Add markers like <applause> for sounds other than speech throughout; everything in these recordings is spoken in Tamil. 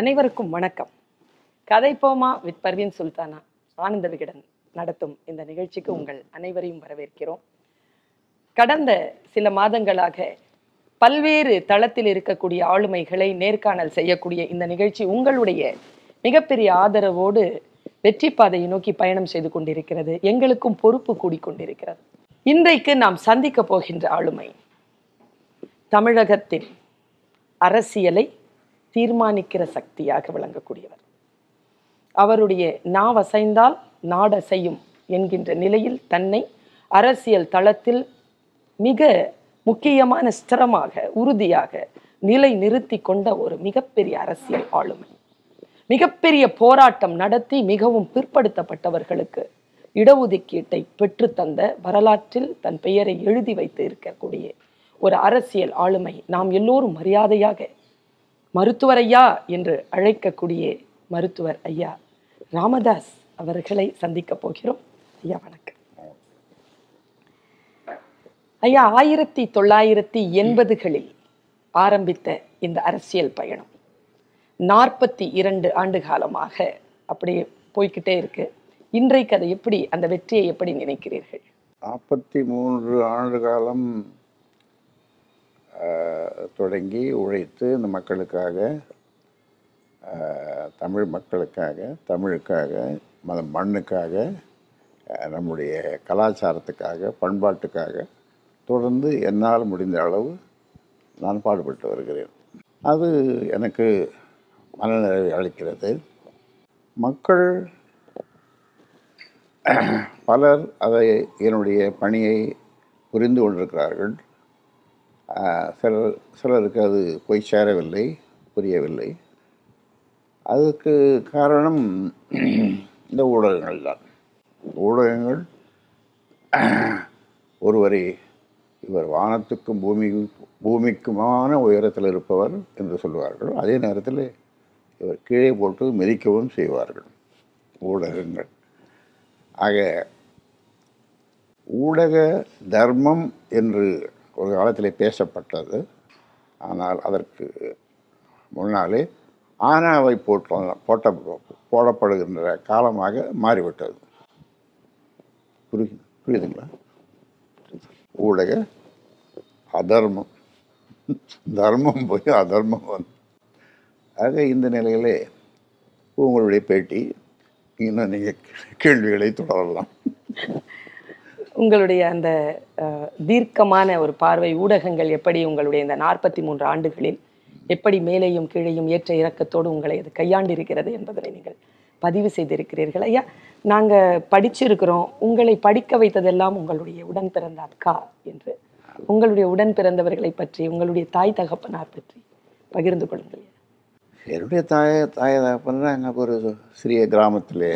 அனைவருக்கும் வணக்கம். கதை போமா வித் பர்வீன் சுல்தானா ஆனந்த விகடன் நடத்தும் இந்த நிகழ்ச்சிக்கு உங்கள் அனைவரையும் வரவேற்கிறோம். கடந்த சில மாதங்களாக பல்வேறு தளத்தில் இருக்கக்கூடிய ஆளுமைகளை நேர்காணல் செய்யக்கூடிய இந்த நிகழ்ச்சி உங்களுடைய மிகப்பெரிய ஆதரவோடு வெற்றி பாதையை நோக்கி பயணம் செய்து கொண்டிருக்கிறது. எங்களுக்கும் பொறுப்பு கூடிக்கொண்டிருக்கிறது இன்றைக்கு நாம் சந்திக்க போகின்ற ஆளுமை தமிழகத்தின் அரசியலை தீர்மானிக்கிற சக்தியாக விளங்கக்கூடியவர். அவருடைய நாவசைந்தால் நாடசையும் என்கின்ற நிலையில் தன்னை அரசியல் தளத்தில் மிக முக்கியமான ஸ்திரமாக உறுதியாக நிலை நிறுத்தி கொண்ட ஒரு மிகப்பெரிய அரசியல் ஆளுமை. மிகப்பெரிய போராட்டம் நடத்தி மிகவும் பிற்படுத்தப்பட்டவர்களுக்கு இடஒதுக்கீட்டை பெற்று தந்த வரலாற்றில் தன் பெயரை எழுதி வைத்து இருக்கக்கூடிய ஒரு அரசியல் ஆளுமை நாம் எல்லோரும் மரியாதையாக மருத்துவர் ஐயா என்று அழைக்கக்கூடிய மருத்துவர் ஐயா ராமதாஸ் அவர்களை சந்திக்கப் போகிறோம். ஐயா வணக்கம். ஐயா ஆயிரத்தி தொள்ளாயிரத்தி எண்பதுகளில் ஆரம்பித்த இந்த அரசியல் பயணம் நாற்பத்தி இரண்டு ஆண்டு காலமாக அப்படியே போய்கிட்டே இருக்கு. இன்றைக்கு அதை எப்படி அந்த வெற்றியை எப்படி நினைக்கிறீர்கள்? நாற்பத்தி மூன்று ஆண்டு காலம் தொடங்கி உழைத்து இந்த மக்களுக்காக தமிழ் மக்களுக்காக தமிழுக்காக மத மண்ணுக்காக நம்முடைய கலாச்சாரத்துக்காக பண்பாட்டுக்காக தொடர்ந்து என்னால் முடிந்த அளவு நான் பாடுபட்டு வருகிறேன். அது எனக்கு மனநிறைவை அளிக்கிறது. மக்கள் பலர் அதை என்னுடைய பணியை புரிந்து கொண்டிருக்கிறார்கள். சிலர் சிலருக்கு அது போய் சேரவில்லை புரியவில்லை. அதுக்கு காரணம் <clears throat> இந்த ஊடகங்கள் தான். ஊடகங்கள் <clears throat> ஒருவரை இவர் வானத்துக்கும் பூமி பூமிக்குமான உயரத்தில் இருப்பவர் என்று சொல்வார்கள். அதே நேரத்தில் இவர் கீழே போட்டு மிதிக்கவும் செய்வார்கள் ஊடகங்கள். ஆக ஊடக தர்மம் என்று ஒரு காலத்தில் பேசப்பட்டது. ஆனால் அதற்கு முன்னாலே ஆனாவை போட்ட போட்ட போடப்படுகின்ற காலமாக மாறிவிட்டது. புரியுது புரியுதுங்களா? ஊடக அதர்மம். தர்மம் போய் அதர்மம் வந்து ஆக இந்த நிலையிலே உங்களுடைய பேட்டி இன்னும் நீங்கள் கேள்விகளை தொடரலாம். உங்களுடைய அந்த தீர்க்கமான ஒரு பார்வை ஊடகங்கள் எப்படி உங்களுடைய இந்த நாற்பத்தி மூன்று ஆண்டுகளில் எப்படி மேலேயும் கீழேயும் ஏற்ற இறக்கத்தோடு உங்களை அது கையாண்டிருக்கிறது என்பதனை நீங்கள் பதிவு செய்திருக்கிறீர்கள். ஐயா நாங்கள் படிச்சிருக்கிறோம். உங்களை படிக்க வைத்ததெல்லாம் உங்களுடைய உடன் பிறந்த அக்கா என்று. உங்களுடைய உடன் பிறந்தவர்களை பற்றி உங்களுடைய தாய் தகப்பனார் பற்றி பகிர்ந்து கொள்ளுங்கள். என்னுடைய தாய தாய தகப்பனா எனக்கு ஒரு சிறிய கிராமத்திலே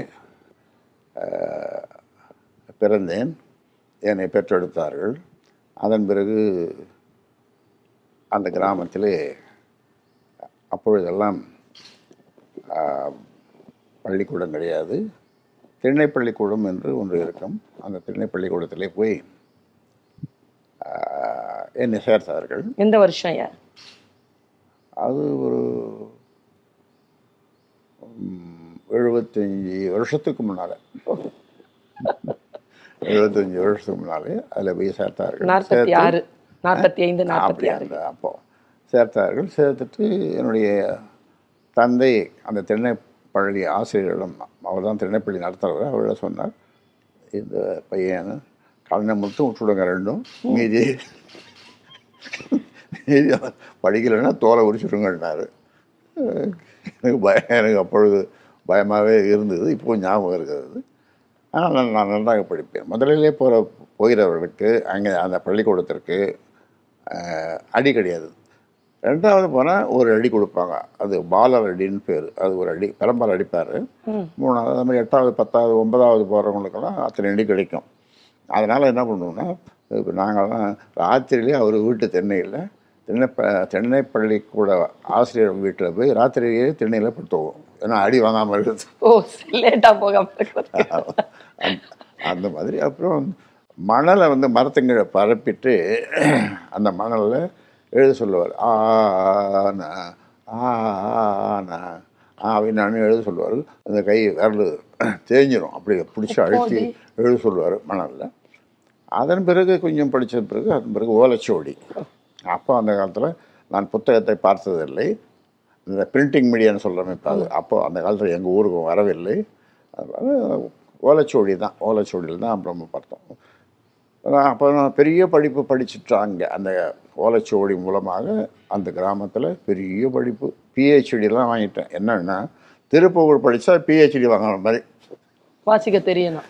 பிறந்தேன். என்னை பெற்றெடுத்தார்கள். அதன் பிறகு அந்த கிராமத்திலே அப்பொழுதெல்லாம் பள்ளிக்கூடம் கிடையாது. திண்ணை பள்ளிக்கூடம் என்று ஒன்று இருக்கும். அந்த திண்ணை பள்ளிக்கூடத்திலே போய் என்னை சேர்த்தார்கள். எந்த வருஷம் ஐயா அது ஒரு எழுபத்தஞ்சி வருஷத்துக்கு முன்னால். எழுபத்தஞ்சி வருஷத்துக்கு முன்னாலே அதில் போய் சேர்த்தார்கள். நாற்பத்தி ஆறு நாற்பத்தி ஐந்து நாற்பத்தி ஆறு அந்த அப்போ சேர்த்தார்கள். சேர்த்துட்டு என்னுடைய தந்தை அந்த திண்ணைப்பள்ளி ஆசிரியரிடம் அவர் தான் திண்ணைப்பள்ளி நடத்துகிறவர் அவரிடம் சொன்னார் இந்த பையன் கண்ணை மட்டும் விட்டுடுங்க ரெண்டும். மீதி மீதி படிக்கலைன்னா தோலை உரிச்சிடுங்கன்னாரு எனக்கு பயம் எனக்கு அப்பொழுது பயமாகவே இருந்தது. இப்போ ஞாபகம் இருக்கிறது. ஆனால் நான் நான் நன்றாக படிப்பேன். முதலிலே போகிற போகிறவர்களுக்கு அங்கே அந்த பள்ளிக்கூடத்திற்கு அடி கிடையாது. ரெண்டாவது போனால் ஒரு அடி கொடுப்பாங்க. அது பாலர் அடின்னு பேர். அது ஒரு அடி பெரம்பால் அடிப்பார். மூணாவது அது மாதிரி எட்டாவது பத்தாவது ஒன்பதாவது போகிறவங்களுக்கெல்லாம் அத்தனை அடி கிடைக்கும். அதனால் என்ன பண்ணுவோம்னா இப்போ நாங்கள்லாம் ராத்திரியிலே அவர் வீட்டு தென்னையில் தென்னை ப தென்னை பள்ளிக்கூட ஆசிரியர் வீட்டில் போய் ராத்திரியே திண்ணையில் படுத்துவோம். ஏன்னா அடி வாங்காமல் இருக்குது ஓ லேட்டா போகாம. அந்த- மாதிரி அப்புறம் மணலை வந்து மரத்துங்கீழே பரப்பிட்டு அந்த மணலில் எழுத சொல்லுவார். ஆனா ஆனா அப்படின்னு எழுத சொல்லுவார் அந்த கை விரல் தேஞ்சிரும். அப்படி பிடிச்சி அழுத்தி எழுத சொல்லுவார் மணலில். அதன் பிறகு கொஞ்சம் படித்த பிறகு அதன் பிறகு ஓலைச்சுவடி. அப்போ அந்த காலத்தில் நான் புத்தகத்தை பார்த்ததில்லை. இந்த பிரிண்டிங் மீடியான்னு சொல்கிறோம் இப்போ அது. அப்போ அந்த காலத்தில் எங்கள் ஊருக்கு வரவில்லை. அதனால் ஓலைச்சுவடி தான் ஓலைச்சுவடியில் தான் அப்புறம் பார்த்தோம். அப்போ நான் பெரிய படிப்பு படிச்சுட்டாங்க. அந்த ஓலைச்சுவடி மூலமாக அந்த கிராமத்தில் பெரிய படிப்பு. பிஹெச்டிலாம் வாங்கிட்டேன். என்னன்னா திருப்பூர் படித்தா பிஹெச்டி வாங்குற மாதிரி. வாசிக்க தெரியணும்.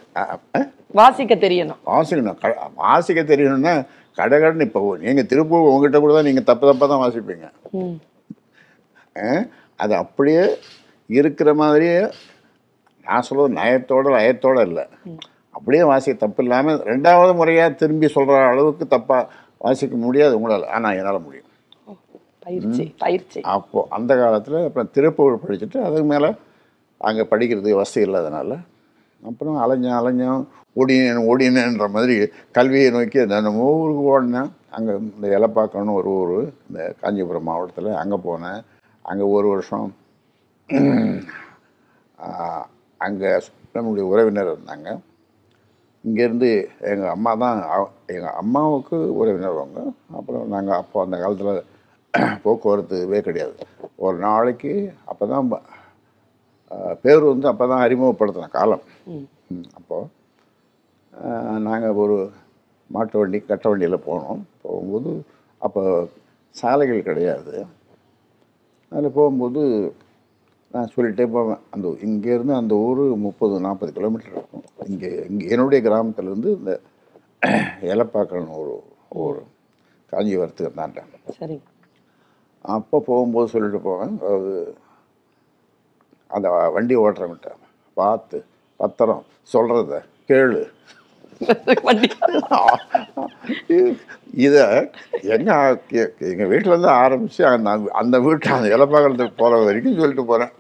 வாசிக்க தெரியணும். வாசிக்கணும். வாசிக்க தெரியணும்னா கடைகடன் இப்போ நீங்கள் திருப்பூர் உங்ககிட்ட கூட தான் நீங்கள் தப்பு தப்பாக தான் வாசிப்பீங்க. அது அப்படியே இருக்கிற மாதிரியே நான் சொல்வது நயத்தோட லயத்தோட இல்லை. அப்படியே வாசிக்க தப்பு இல்லாமல் ரெண்டாவது முறையாக திரும்பி சொல்கிற அளவுக்கு தப்பாக வாசிக்க முடியாது உங்களால். ஆனால் என்னால் முடியும். பயிற்சி பயிற்சி. அப்போது அந்த காலத்தில் அப்புறம் திருப்பூர் படிச்சுட்டு அதுக்கு மேலே அங்கே படிக்கிறதுக்கு வசதி இல்லாதனால அப்புறம் அலைஞ்சேன் அலைஞ்சோம் ஓடினேன் ஓடினேன்ற மாதிரி கல்வியை நோக்கி தினமும் ஊருக்கு ஓடினேன். அங்கே இந்த எலப்பாக்கம்னு ஒரு ஊர் இந்த காஞ்சிபுரம் மாவட்டத்தில் அங்கே போனேன். அங்கே ஒரு வருஷம் அங்கே நம்முடைய உறவினர் இருந்தாங்க. இங்கேருந்து எங்கள் அம்மா தான் எங்கள் அம்மாவுக்கு உறவினர் அவங்க. அப்புறம் நாங்கள் அப்போ அந்த காலத்தில் போக்குவரத்துவே கிடையாது. ஒரு நாளைக்கு அப்போ தான் பேர் வந்து அப்போ தான் அறிமுகப்படுத்தின காலம். அப்போது நாங்கள் ஒரு மாட்டு வண்டி கட்ட வண்டியில் போனோம். போகும்போது அப்போ சாலைகள் கிடையாது. அதில் போகும்போது நான் சொல்லிட்டே போவேன். அந்த இங்கேருந்து அந்த ஊர் முப்பது நாற்பது கிலோமீட்டர் இருக்கும். இங்கே இங்கே என்னுடைய கிராமத்துலேருந்து இந்த எலப்பாக்கன்னு ஒரு ஊர் காஞ்சிபுரத்துக்கு தாண்டேன் சரிங்க அப்போ போகும்போது சொல்லிட்டு போவேன். அதாவது அந்த வண்டி ஓட்டுறவங்கிட்ட பார்த்து பத்திரம் சொல்கிறத கேளு. இதை எங்க எங்கள் வீட்டிலேருந்து ஆரம்பித்து அந்த அந்த வீட்டு அந்த இலப்பாக்கலத்துக்கு போகிற வரைக்கும் சொல்லிட்டு போகிறேன்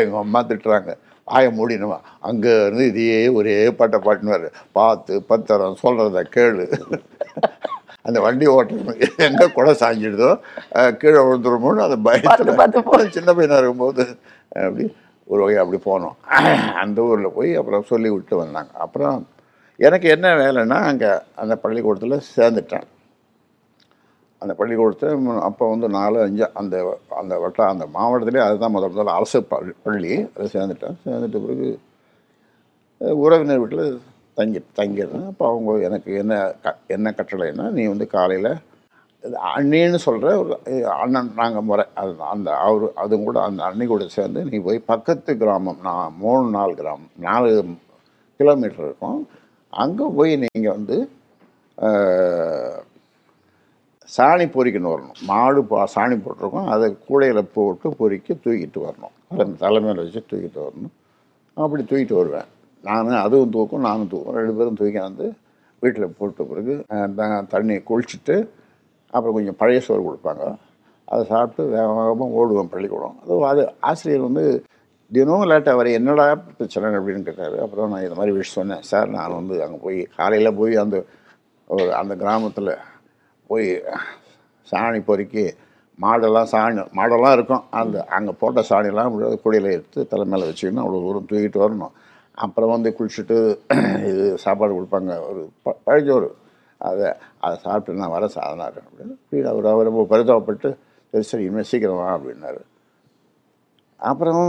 எங்கள் அம்மா திட்டுறாங்க. ஆய மூடினுமா அங்கே இருந்து இதையே ஒரே பாட்டை பாட்டினார் பார்த்து பத்திரம் சொல்கிறத கேளு. அந்த வண்டி ஓட்டணும் எங்கே குடை சாஞ்சிடுதோ கீழே விழுந்துருமோன்னு போ. பயத்தில் சின்ன பையனாக இருக்கும்போது அப்படி ஒரு வகையாக அப்படி போனோம். <clears throat> அந்த ஊரில் போய் அப்புறம் சொல்லி விட்டு வந்தாங்க. அப்புறம் எனக்கு என்ன வேலைன்னா அங்கே அந்த பள்ளிக்கூடத்தில் சேர்ந்துட்டேன். அந்த பள்ளிக்கூடத்தில் அப்போ வந்து நாலு அஞ்சு அந்த அந்த வட்டம் அந்த மாவட்டத்திலே அதுதான் முதல் முதல்ல அரசு பள்ளி பள்ளி. அதை சேர்ந்துட்டேன். சேர்ந்துட்ட பிறகு உறவினர் வீட்டில் தங்கி தங்கியிருந்தேன். அப்போ அவங்க எனக்கு என்ன க என்ன கட்டளைன்னா நீ வந்து காலையில் அண்ணின்னு சொல்கிற ஒரு அண்ணன் நாங்கள் முறை. அது அந்த அவர் அது கூட அந்த அண்ணி கூட சேர்ந்து நீ போய் பக்கத்து கிராமம் நான் மூணு நாலு கிராமம் நாலு கிலோமீட்டர் இருக்கும். அங்கே போய் நீங்கள் வந்து சாணி பொறிக்கணும் வரணும். மாடு பா சாணி போட்டிருக்கோம். அதை கூடையில் போட்டு பொறிக்கி தூக்கிட்டு வரணும். தலைமை தலைமையில் வச்சு தூக்கிட்டு வரணும். அப்படி தூக்கிட்டு வருவேன். நானும் அதுவும் தூக்கும் நானும் தூக்கும். ரெண்டு பேரும் தூக்கி வந்து வீட்டில் போட்ட பிறகு தண்ணியை தண்ணி குளிச்சுட்டு அப்புறம் கொஞ்சம் பழைய சோறு கொடுப்பாங்க. அதை சாப்பிட்டு வேக வேகமாக ஓடுவோம் பள்ளிக்கூடம். அது அது ஆசிரியர் வந்து தினமும் லேட்டாக வர என்னடா பிரச்சனை அப்படின்னு கேட்டார். அப்புறம் நான் இந்த மாதிரி விஷயம் சொன்னேன். சார் நான் வந்து அங்கே போய் காலையில் போய் அந்த ஒரு அந்த கிராமத்தில் போய் சாணி பொறுக்கி மாடெல்லாம் சாணி மாடெல்லாம் இருக்கும். அந்த அங்கே போட்ட சாணியெல்லாம் குடியில் எடுத்து தலை மேலே வச்சுக்கணும் அவ்வளோ தூரம் தூக்கிட்டு வரணும். அப்புறம் வந்து குளிச்சுட்டு இது சாப்பாடு கொடுப்பாங்க. ஒரு ப பழஞ்சோறு. அதை அதை சாப்பிட்டு நான் வர சாதனாரு அப்படின்னு இப்படி அவர் அவர் ரொம்ப பரிதாபப்பட்டு சரி சரி இனிமேல் சீக்கிரம் வா அப்படின்னாரு. அப்புறம்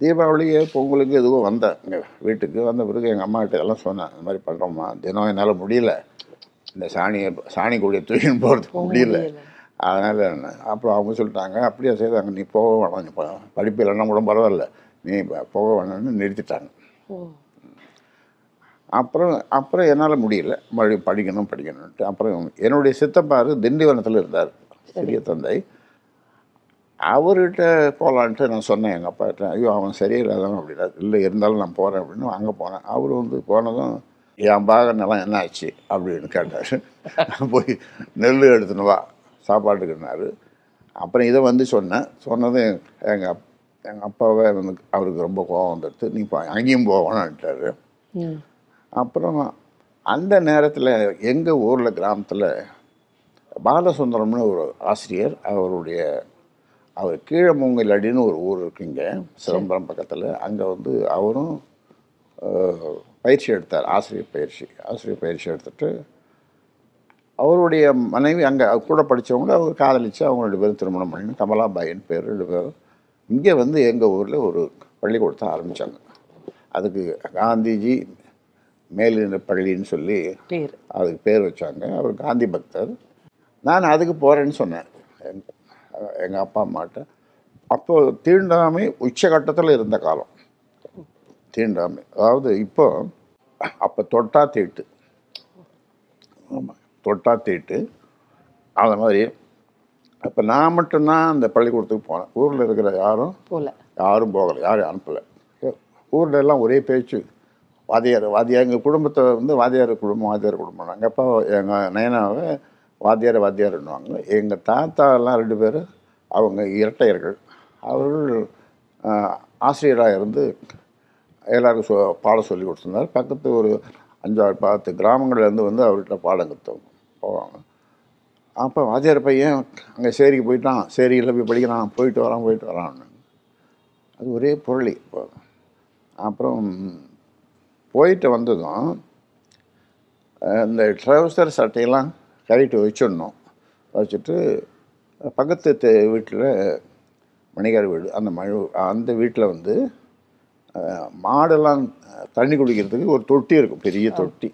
தீபாவளிக்கு பொங்கலுக்கு எதுவும் வந்தேன் இங்கே வீட்டுக்கு வந்த பிறகு எங்கள் அம்மா கிட்ட எல்லாம் சொன்னேன். இந்த மாதிரி பண்ணுறோம்மா தினம் என்னால் முடியல. இந்த சாணியை சாணி கூடிய தூக்கின்னு போகிறதுக்கு முடியல. அதனால் என்ன? அப்புறம் அவங்க சொல்லிட்டாங்க அப்படியே செய்தாங்க. நீ போக வேணாம். நீ படிப்பு இல்லைன்னா கூட பரவாயில்ல. நீ போக வேணாம்னு நிறுத்திட்டாங்க. அப்புறம் அப்புறம் என்னால் முடியல. மறுபடியும் படிக்கணும் படிக்கணும்ட்டு அப்புறம் என்னுடைய சித்தப்பாரு திண்டிவனத்தில் இருந்தார். சிறிய தந்தை. அவர்கிட்ட போகலான்ட்டு நான் சொன்னேன் எங்கள் அப்பாட்ட ஐயோ அவன் சரியில்லாதவன் அப்படின்னா இல்லை இருந்தாலும் நான் போகிறேன் அப்படின்னு அங்கே போனேன். அவர் வந்து போனதும் என் பாக நிலம் என்ன ஆச்சு? அப்படின்னு கேட்டார். நான் போய் நெல் எடுத்துன்னு வா சாப்பாட்டுக்குன்னாரு அப்புறம் இதை வந்து சொன்னேன். சொன்னதும் எங்கள் அப் எங்கள் அப்பாவே வந்து அவருக்கு ரொம்ப கோவம் வந்துடுது நீ அங்கேயும் போகணுன்ட்டாரு ம். அப்புறம் அந்த நேரத்தில் எங்கள் ஊரில் கிராமத்தில் பாலசுந்தரம்னு ஒரு ஆசிரியர் அவருடைய அவர் கீழமூங்கலடின்னு ஒரு ஊர் இருக்குங்க சிதம்பரம் பக்கத்தில். அங்கே வந்து அவரும் பயிற்சி எடுத்தார் ஆசிரியர் பயிற்சி ஆசிரியர் பயிற்சி எடுத்துட்டு அவருடைய மனைவி அங்கே கூட படித்தவங்கள அவர் காதலிச்சு அவங்களுடைய ரெண்டு பேரும் திருமணம் பண்ணி கமலாபாயின் பேர் ரெண்டு பேரும் இங்கே வந்து எங்கள் ஊரில் ஒரு பள்ளிக்கூடத்தை ஆரம்பித்தாங்க அதுக்கு காந்திஜி மேல்நிலை பள்ளின்னு சொல்லி பேர். அதுக்கு பேர் வச்சாங்க. அவர் காந்தி பக்தர். நான் அதுக்கு போகிறேன்னு சொன்னேன். எங்கள் அப்பா அம்மாட்ட. அப்போ தீண்டாமை உச்சகட்டத்தில் இருந்த காலம். தீண்டாமை. அதாவது இப்போ அப்போ தொட்டா தீட்டு. ஆமாம் தொட்டா தீட்டு. அது மாதிரி. அப்போ நான் மட்டும்தான் அந்த பள்ளிக்கூடத்துக்கு போனேன். ஊரில் இருக்கிற யாரும் போல. யாரும் போகலை. யாரும் அனுப்பலை. ஊரில் எல்லாம் ஒரே பேச்சு. வாத்தியார் வாத்தியார் எங்கள் குடும்பத்தை வந்து வாத்தியார் குடும்பம் வாத்தியார் குடும்பம் எங்கள் அப்பா எங்கள் நயனாவை வாத்தியார் வாத்தியார்னுவாங்க எங்கள் தாத்தா எல்லாம் ரெண்டு பேர் அவங்க இரட்டையர்கள். அவர்கள் ஆசிரியராக இருந்து எல்லாருக்கும் சொ பாடம் சொல்லி கொடுத்துருந்தார். பக்கத்து ஒரு அஞ்சாறு பத்து கிராமங்கள்லேருந்து வந்து அவர்கிட்ட பாடம் கற்றுவங்க போவாங்க. அப்போ வாத்தியார் பையன் அங்கே சேரிக்கு போயிட்டான். சேரியில் போய் படிக்கிறான். போயிட்டு வரான் போயிட்டு வரான்னு அது ஒரே பொருளி. அப்புறம் போயிட்டு வந்ததும் இந்த ட்ரௌசர் சட்டையெல்லாம் கழட்டி வச்சிடணும். வச்சுட்டு பக்கத்து வீட்டில் மணிகார் வீடு அந்த மழு அந்த வீட்டில் வந்து மாடெல்லாம் தண்ணி குடிக்கிறதுக்கு ஒரு தொட்டி இருக்கும் பெரிய தொட்டி.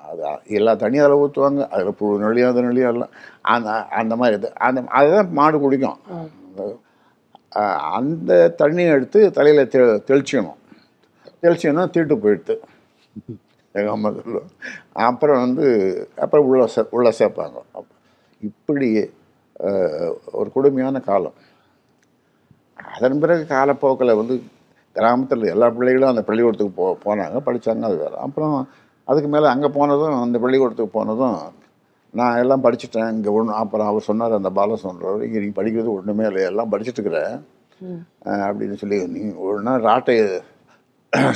அது எல்லா தண்ணியும் அதில் ஊற்றுவாங்க அதில் புழு நொழியும் அது நொழியும் எல்லாம். அந்த அந்த மாதிரி இது அந்த அதுதான் மாடு குடிக்கும். அந்த தண்ணியை எடுத்து தலையில் தெ தெளிச்சிக்கணும் தெளிச்சிங்கன்னா தீட்டு போயிடுது. எங்கள் அம்மா சொல்லுவோம் அப்புறம் வந்து அப்புறம் உள்ள சே உள்ளே சேர்ப்பாங்க. இப்படி ஒரு கொடுமையான காலம். அதன் பிறகு காலப்போக்கில் வந்து கிராமத்தில் எல்லா பிள்ளைகளும் அந்த பள்ளிக்கூடத்துக்கு போ போனாங்க படித்தாங்க அது வேறு. அப்புறம் அதுக்கு மேலே அங்கே போனதும் அந்த பள்ளிக்கூடத்துக்கு போனதும் நான் எல்லாம் படிச்சுட்டேன். இங்கே ஒன்று அப்புறம் அவர் சொன்னார் அந்த பால சொல்கிறவர் இங்கே நீ படிக்கிறது ஒன்றுமே இல்லை எல்லாம் படிச்சுட்டு இருக்கிற அஹ் அப்படின்னு சொல்லி நீ நாள் ராட்டை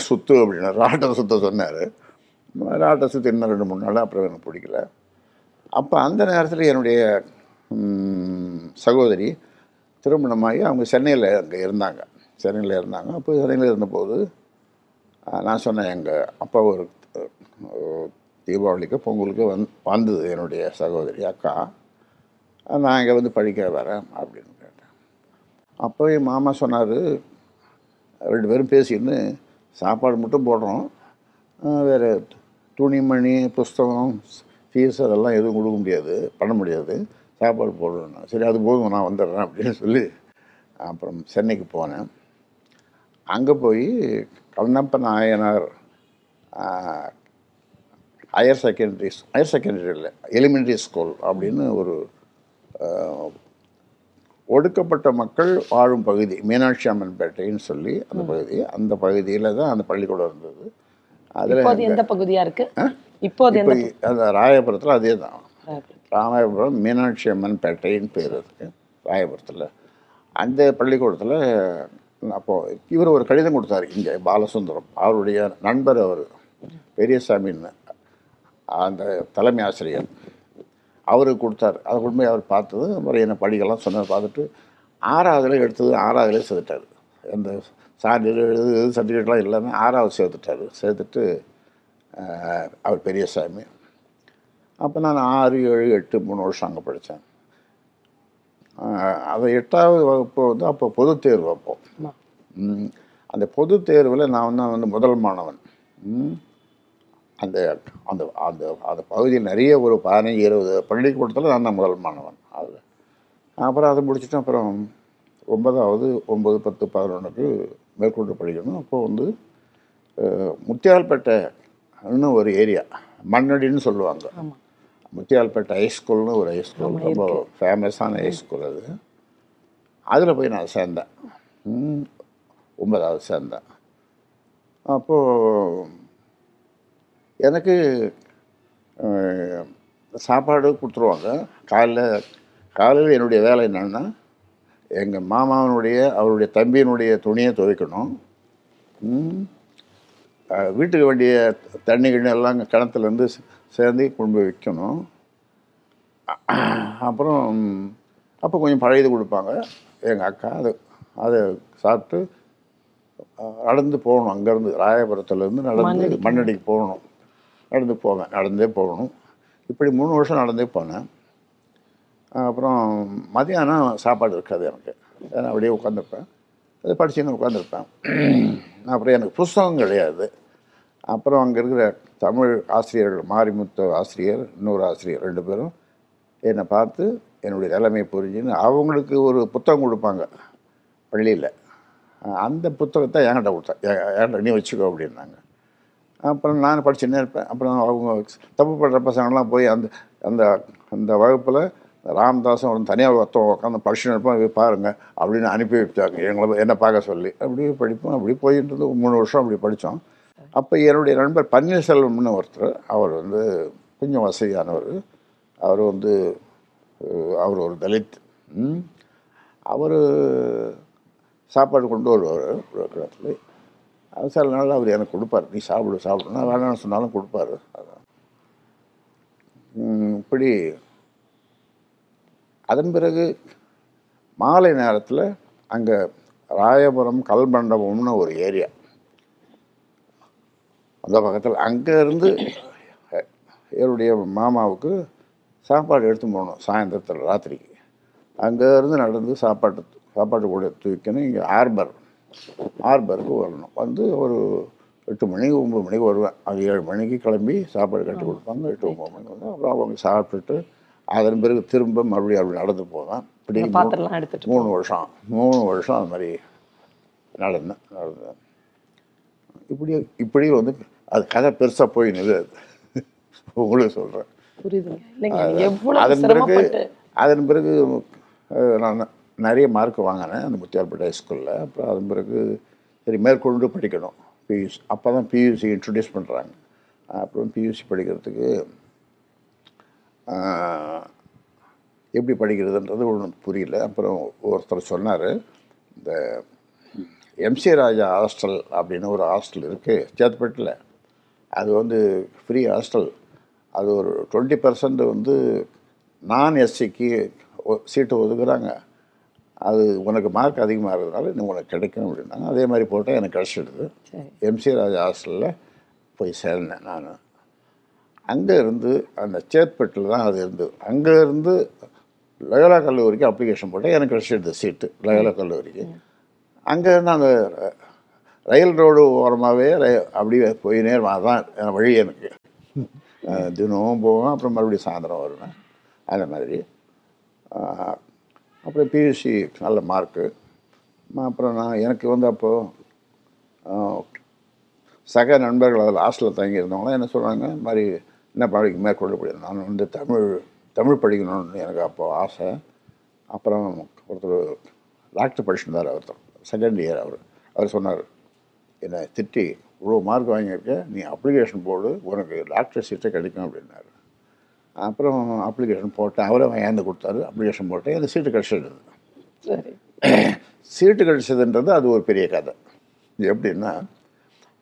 சுத்து அப்படின்னா. ராட்டை சுத்த சொன்னார். ராட்டை சுற்றி இன்னும் ரெண்டு மூணு நாள் அப்புறம் எனக்கு பிடிக்கல. அப்போ அந்த நேரத்தில் என்னுடைய சகோதரி திருமணமாகி அவங்க சென்னையில் அங்கே இருந்தாங்க. சென்னையில் இருந்தாங்க. அப்போ சென்னையில் இருந்தபோது நான் சொன்னேன் எங்கள் அப்பா ஒரு தீபாவளிக்கு பொங்கலுக்கு வந் வந்தது என்னுடைய சகோதரி அக்கா. நான் இங்கே வந்து படிக்க வரேன் அப்படின்னு கேட்டேன். அப்போ என் மாமா சொன்னார் ரெண்டு பேரும் பேசின்னு சாப்பாடு மட்டும் போடுறோம். வேறு துணிமணி புஸ்தகம் ஃபீஸ் அதெல்லாம் எதுவும் கொடுக்க முடியாது பண்ண முடியாது. சாப்பாடு போடணும் சரி அது போதும் நான் வந்துடுறேன் அப்படின்னு சொல்லி அப்புறம் சென்னைக்கு போனேன். அங்கே போய் Kannappa Nayanar higher secondary higher secondary இல்லை எலிமெண்ட்ரி ஸ்கூல் அப்படின்னு ஒரு ஒடுக்கப்பட்ட மக்கள் வாழும் பகுதி மீனாட்சி அம்மன் பேட்டைன்னு சொல்லி அந்த பகுதி அந்த பகுதியில் தான் அந்த பள்ளிக்கூடம் இருந்தது. அதில் எந்த பகுதியா இருக்கு? இப்போது அந்த ராயபுரத்தில் அதே தான்? ராமாயபுரம் மீனாட்சி அம்மன் பேட்டைன்னு பேர் இருக்கு ராயபுரத்தில். அந்த பள்ளிக்கூடத்தில் அப்போது இவர் ஒரு கடிதம் கொடுத்தாரு இங்கே பாலசுந்தரம். அவருடைய நண்பர் அவர் பெரியசாமின்னு அந்த தலைமை ஆசிரியர். அவருக்கு கொடுத்தாரு. அதை கொண்டு போய் அவர் பார்த்தது. அப்புறம் என்ன படிக்கலாம் சொன்னதை பார்த்துட்டு ஆறாவதுல எடுத்தது ஆறாவதுல சேர்த்துட்டார். அந்த சான்றிதழ் எழுது சர்டிஃபிகேட்லாம் எல்லாமே ஆறாவது சேர்த்துட்டார். சேர்த்துட்டு அவர் பெரியசாமி. அப்போ நான் ஆறு ஏழு எட்டு மூணு வருஷம் அங்கே படித்தேன். அதை எட்டாவது வகுப்பு வந்து அப்போ பொதுத் தேர்வு அப்போ. அந்த பொதுத் தேர்வில் நான் தான் வந்து முதல் மாணவன். அந்த அந்த அந்த அந்த பகுதியில் நிறைய ஒரு பதினஞ்சு இருபது பள்ளிக்கூடத்தில் நான் தான் முதல் மாணவன். அதில் அப்புறம் அதை முடிச்சுட்டு அப்புறம் ஒன்பதாவது ஒம்பது பத்து பதினொன்றுக்கு மேற்கொண்டு படிக்கணும். அப்போ வந்து அஹ், முத்தியால்பேட்டை இன்னும் ஒரு ஏரியா. மண்ணடின்னு சொல்லுவாங்க. முத்தியால்பேட்டை ஹைஸ்கூல்னு ஒரு ஹைஸ்கூல் ரொம்ப ஃபேமஸான ஹைஸ்கூல் அது. அதில் போய் நான் சேர்ந்தேன். ஒன்பதாவது சேர்ந்தேன். அப்போது எனக்கு சாப்பாடு கொடுத்துருவாங்க. காலைல காலையில் என்னுடைய வேலை என்னென்னா எங்கள் மாமாவனுடைய அவருடைய தம்பியினுடைய துணியை துவைக்கணும். வீட்டுக்கு வேண்டிய தண்ணி கிண்ணி எல்லாம் கிணத்துலேருந்து சேர்ந்து கொண்டு போய் வைக்கணும். அப்புறம் அப்போ கொஞ்சம் பழையது கொடுப்பாங்க. எங்கள் அக்கா அது அதை சாப்பிட்டு நடந்து போகணும். அங்கேருந்து ராயபுரத்துலேருந்து நடந்து. மண்ணடிக்கு போகணும். நடந்து போவேன் நடந்தே போகணும். இப்படி மூணு வருஷம் நடந்தே போனேன். அப்புறம் மதியானம் சாப்பாடு இருக்காது எனக்கு. நான் அப்படியே உட்காந்துருப்பேன் அது படிச்சுன்னு உட்காந்துருப்பேன் அப்புறம் எனக்கு புஸ்தகம் கிடையாது. அப்புறம் அங்கே இருக்கிற தமிழ் ஆசிரியர்கள் மாரிமுத்து ஆசிரியர் இன்னொரு ஆசிரியர் ரெண்டு பேரும் என்னை பார்த்து என்னுடைய நிலைமையை புரிஞ்சுன்னு அவங்களுக்கு ஒரு புத்தகம் கொடுப்பாங்க பள்ளியில். அந்த புத்தகத்தை என்கிட்ட கொடுத்தேன் என்கிட்ட நீ வச்சுக்கோ அப்படின்னாங்க. அப்புறம் நான் படிச்சுன்னே இருப்பேன். அப்புறம் அவங்க தப்பு பண்ணுற பசங்கள்லாம் போய் அந்த அந்த அந்த வகுப்பில் ராமதாசன் ஒரு தனியாக ஒருத்தன் உட்காந்து படிச்சுன்னு இருப்பான் பாருங்கள் அப்படின்னு அனுப்பி வச்சாங்க எங்களை என்ன பார்க்க சொல்லி. அப்படியே படிப்போம். அப்படி போயிட்டு மூணு வருஷம் அப்படி படித்தோம். அப்போ என்னுடைய நண்பர் பன்னீர்செல்வம்னு ஒருத்தர் அவர் வந்து கொஞ்சம் வசதியானவர். அவர் வந்து அவர் ஒரு தலித். அவர் சாப்பாடு கொண்டு வருவார். ஒரு இடத்துல சில நாள் அவர் எனக்கு கொடுப்பார். நீ சாப்பிடு சாப்பிடு. நான் வேணாம்னு சொன்னாலும் கொடுப்பாரு. அதான் இப்படி. அதன் பிறகு மாலை நேரத்தில் அங்கே ராயபுரம் கல்மண்டபம்னு ஒரு ஏரியா. அந்த பக்கத்தில் அங்கேருந்து என்னுடைய மாமாவுக்கு சாப்பாடு எடுத்து போகணும் சாயந்தரத்தில் ராத்திரிக்கு. அங்கேருந்து நடந்து சாப்பாட்டு சாப்பாட்டு கூட தூக்கணும் இங்கே ஆர்பர் ஆர்பருக்கு வரணும். வந்து ஒரு எட்டு மணிக்கு ஒம்பது மணிக்கு வருவேன். அது ஏழு மணிக்கு கிளம்பி சாப்பாடு கட்டி கொடுப்பாங்க. எட்டு ஒம்பது மணிக்கு வந்து அப்புறம் அவங்க சாப்பிட்டுட்டு அதன் பிறகு திரும்ப மறுபடியும் அப்படி நடந்து போவேன். இப்படி மூணு வருஷம் மூணு வருஷம் அது மாதிரி நடந்தேன் நடந்தேன் இப்படி இப்படி வந்து அது கதை பெருசாக போய் நிறுது உங்களுக்கு சொல்கிறேன் அதன் பிறகு அதன் பிறகு நான் நிறைய மார்க் வாங்கினேன் அந்த முத்தியார்பேட்டை ஸ்கூலில் அப்புறம் அதன் பிறகு சரி மேற்கொண்டு படிக்கணும். பியூசி அப்போ தான் பியூசி இன்ட்ரடியூஸ் பண்ணுறாங்க அப்புறம் பியூசி படிக்கிறதுக்கு எப்படி படிக்கிறதுன்றது ஒன்றும் புரியல. அப்புறம் ஒருத்தர் சொன்னார் இந்த எம்சி ராஜா ஹாஸ்டல் அப்படின்னு ஒரு ஹாஸ்டல் இருக்குது சேத்துப்பட்டில் அது வந்து ஃப்ரீ ஹாஸ்டல் அது ஒரு டுவெண்ட்டி பர்சன்ட் வந்து நான் எஸ்சிக்கு சீட்டு ஒதுக்குறாங்க. அது உனக்கு மார்க் அதிகமாக இருக்கிறதுனால இன்னும் உனக்கு கிடைக்கும் அப்படின்னாங்க. அதே மாதிரி போட்டால் எனக்கு கிடச்சிடுது. எம்சி ராஜா ஹாஸ்டலில் போய் சேர்ந்தேன் நான். அங்கே இருந்து அந்த சேத்பட்டில் தான் அது இருந்தது. இருந்து லயோலா கல்லூரிக்கு அப்ளிகேஷன் போட்டேன் எனக்கு கிடச்சிடுது சீட்டு லயோலா கல்லூரிக்கு. அங்கே இருந்து அந்த ரயில் ரோடு ஓரமாகவே அப்படியே போய் நேரம் அதான் என் வழி எனக்கு. தினமும் போவேன் அப்புறம் மறுபடியும் சாயந்தரம் வருவேன். அந்த மாதிரி. அப்புறம் பிஎஸ்சி நல்ல மார்க்கு அப்புறம் நான் எனக்கு வந்து அப்போது சக நண்பர்கள் அதில் ஹாஸ்டலில் தங்கியிருந்தவங்களாம் என்ன சொல்கிறாங்க இந்த மாதிரி என்ன படிக்க மேற்கொள்ள முடியும் நான் வந்து தமிழ் தமிழ் படிக்கணும்னு எனக்கு அப்போது ஆசை. அப்புறம் ஒருத்தர் டாக்டர் படிச்சிருந்தார் ஒருத்தர் செகண்ட் இயர் அவர். அவர் சொன்னார் என்னை திட்டி இவ்வளோ மார்க் வாங்கியிருக்க நீ அப்ளிகேஷன் போடு உனக்கு டாக்டர் சீட்டை கிடைக்கும் அப்படின்னாரு. அப்புறம் அப்ளிகேஷன் போட்டேன். அவரே வாங்கி கொடுத்தாரு. அப்ளிகேஷன் போட்டேன். எனக்கு சீட்டு கிடச்சிடுது சரி. <clears throat> சீட்டு கிடைச்சதுன்றது அது ஒரு பெரிய கதை. எப்படின்னா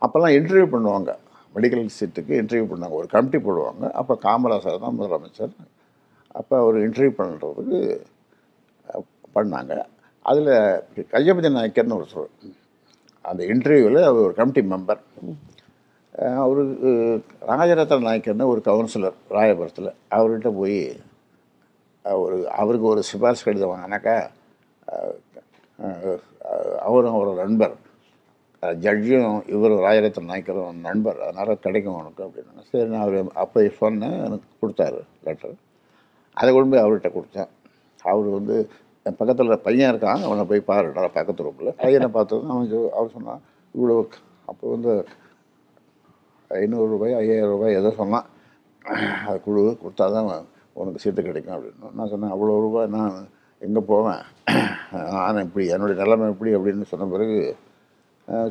அப்போல்லாம் இன்டர்வியூ பண்ணுவாங்க. மெடிக்கல் சீட்டுக்கு இன்டர்வியூ பண்ணாங்க ஒரு கமிட்டி போடுவாங்க. அப்போ காமராசர் தான் முதலமைச்சர். அப்போ அவர் இன்டர்வியூ பண்ணுறதுக்கு பண்ணாங்க. அதில் கையபதி நாயக்கர்னு ஒருத்தர். அந்த இன்டர்வியூவில் அவர் ஒரு கமிட்டி மெம்பர் அவருக்கு ராஜரத்ன நாயக்கர்னு ஒரு கவுன்சிலர் ராயபுரத்தில். அவர்கிட்ட போய் அவர் அவருக்கு ஒரு சிபாரிசு கடிதம் வாங்கினாக்கா அவரும் அவரோட நண்பர். ஜட்ஜும் இவர் ராஜரத்ன நாயக்கரும் நண்பர். அதனால் கிடைக்கும் உனக்கு அப்படின்னாங்க. சரி நான் அவர் அப்போ சொன்னேன் எனக்கு கொடுத்தாரு லெட்டர் அதை கொண்டு போய் அவர்கிட்ட கொடுத்தேன். அவர் வந்து என் பக்கத்தில் பையன் இருக்கான் அவனை போய் பாருடா பக்கத்து ரூமில் பையனை பார்த்ததும் அவன் சொ- அவர் சொன்னான் இவ்வளோ அப்போ வந்து ஐநூறு ரூபாய் ஐயாயிரம் ரூபாய் ஏதோ சொன்னான் அது கொடு கொடுத்தா தான் உனக்கு சீட்டு கிடைக்கும் அப்படின்னு. நான் சொன்னேன் அவ்வளோ ரூபாய் நான் எங்கே போவேன்? நான் இப்படி என்னுடைய நிலைமை எப்படி அப்படின்னு சொன்ன பிறகு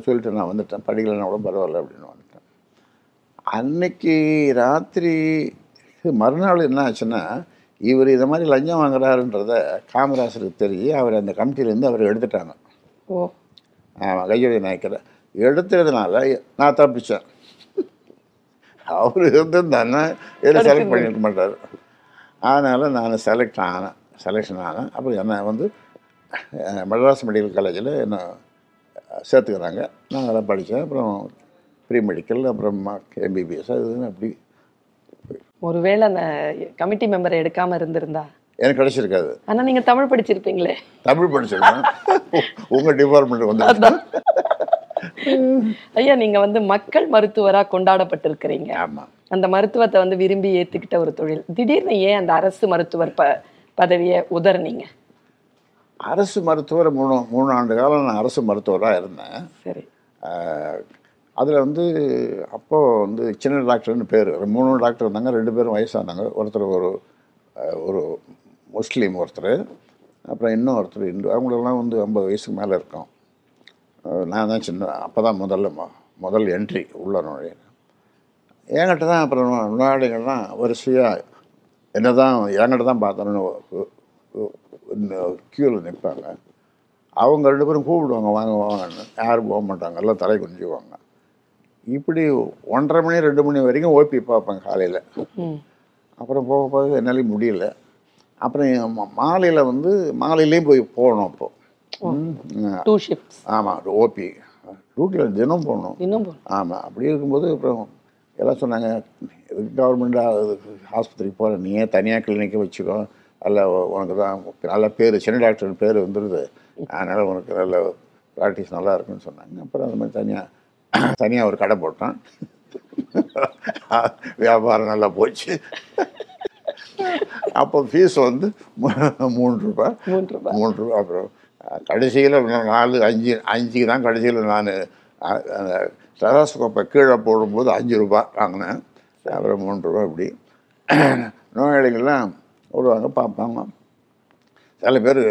சொல்லிட்டு நான் வந்துட்டேன். படிக்கலைன்னா கூட பரவாயில்ல அப்படின்னு வந்துட்டேன். அன்னைக்கு ராத்திரி மறுநாள் என்ன ஆச்சுன்னா இவர் இந்த மாதிரி லஞ்சம் வாங்குறாருன்றத காமராசருக்கு தெரிஞ்சு அவர் அந்த கமிட்டியிலேருந்து அவர் எடுத்துட்டாங்க. ஓ. ஆமாம் கையொழி நாயக்கரை எடுத்ததுனால நான் தப்பிச்சேன். அவர் இருந்திருந்தானே இதில் செலக்ட் பண்ணியிருக்க மாட்டார். அதனால் நான் செலக்ட் ஆனேன் செலெக்ஷன் ஆனேன் அப்புறம் என்ன வந்து மெட்ராஸ் மெடிக்கல் காலேஜில் என்ன சேர்த்துக்கிறாங்க. நான் அதெல்லாம் படித்தேன் அப்புறம் ப்ரீ மெடிக்கல் அப்புறம் எம்பிபிஎஸ் அது அப்படி ஒருவேளை அந்த கமிட்டி மெம்பரை எடுக்காம இருந்திருந்தா? எனக்கு கிடைச்சிருக்காது. ஆனா நீங்க தமிழ் படிச்சிருப்பீங்களே. தமிழ் படிச்சிருக்கேன். உங்கள் டிபார்ட்மெண்ட் வந்து. ஐயா நீங்க வந்து மக்கள் மருத்துவரா கொண்டாடப்பட்டிருக்கிறீங்க. ஆமாம் அந்த மருத்துவத்தை வந்து விரும்பி ஏத்துக்கிட்ட ஒரு தொழில். திடீர்னு ஏன் அந்த அரசு மருத்துவர் ப பதவியை உதறினீங்க? அரசு மருத்துவர் மூணு மூணு ஆண்டு காலம் நான் அரசு மருத்துவராக இருந்தேன். சரி. அதில் வந்து அப்போது வந்து சின்ன டாக்டர்னு பேர். மூணு டாக்டர் இருந்தாங்க ரெண்டு பேரும் வயசானாங்க ஒருத்தர் ஒரு ஒரு முஸ்லீம் ஒருத்தர். அப்புறம் இன்னும் ஒருத்தர் இந்து. அவங்களெல்லாம் வந்து ஐம்பது வயசுக்கு மேலே இருக்கும். நான் தான் சின்ன அப்போ தான் முதல்ல மொ- முதல் என்ட்ரி உள்ள நுழையிறேன். என்கிட்ட தான் அப்புறம் நோயாளிகள்லாம் வரிசையாக என்ன தான் என்கிட்ட தான் பார்த்தோன்னு க்யூவில் நிற்பாங்க அவங்க ரெண்டு பேரும் கூப்பிடுவாங்க வாங்க வாங்கன்னு. யாரும் போக மாட்டாங்க எல்லாம் தலை குனிஞ்சுவாங்க. இப்படி ஒன்றரை மணி ரெண்டு மணி வரைக்கும் ஓபி பார்ப்பேன் காலையில். அப்புறம் போக போக என்னாலையும் முடியல. அப்புறம் மாலையில் வந்து மாலையிலையும் போய் போகணும் அப்போது டூ ஷிஃப்ட்ஸ் ஆமாம் ஓபி டியூட்டியில் தினம் போகணும் இன்னும் போகணும். ஆமாம் அப்படி இருக்கும்போது அப்புறம் எல்லாம் சொன்னாங்க எதுக்கு கவர்மெண்ட்டாக ஆஸ்பத்திரிக்கு போகிற நீ ஏன் தனியாக கிளினிக்கை வச்சுக்கோ. அல்ல உனக்கு தான் நல்ல பேர் சின்ன டாக்டர் பேர் வந்துடுது அதனால் உனக்கு நல்ல ப்ராக்டிஸ் நல்லா இருக்குன்னு சொன்னாங்க. அப்புறம் அந்த மாதிரி தனியாக தனியாக ஒரு கடை போட்டான். வியாபாரம் நல்லா போச்சு. அப்போ ஃபீஸ் வந்து மூணு ரூபாய். மூன்று ரூபாய். மூணு ரூபா அப்புறம் கடைசியில் நாலு அஞ்சு அஞ்சுக்கு தான் கடைசியில் நான் அந்த ஸ்டெராஸ்கோப்பை கீழே போடும்போது அஞ்சு ரூபா வாங்கினேன். அப்புறம் மூணு ரூபா இப்படி. நோயாளிகள்லாம் வருவாங்க பார்ப்பாங்க. சில பேர்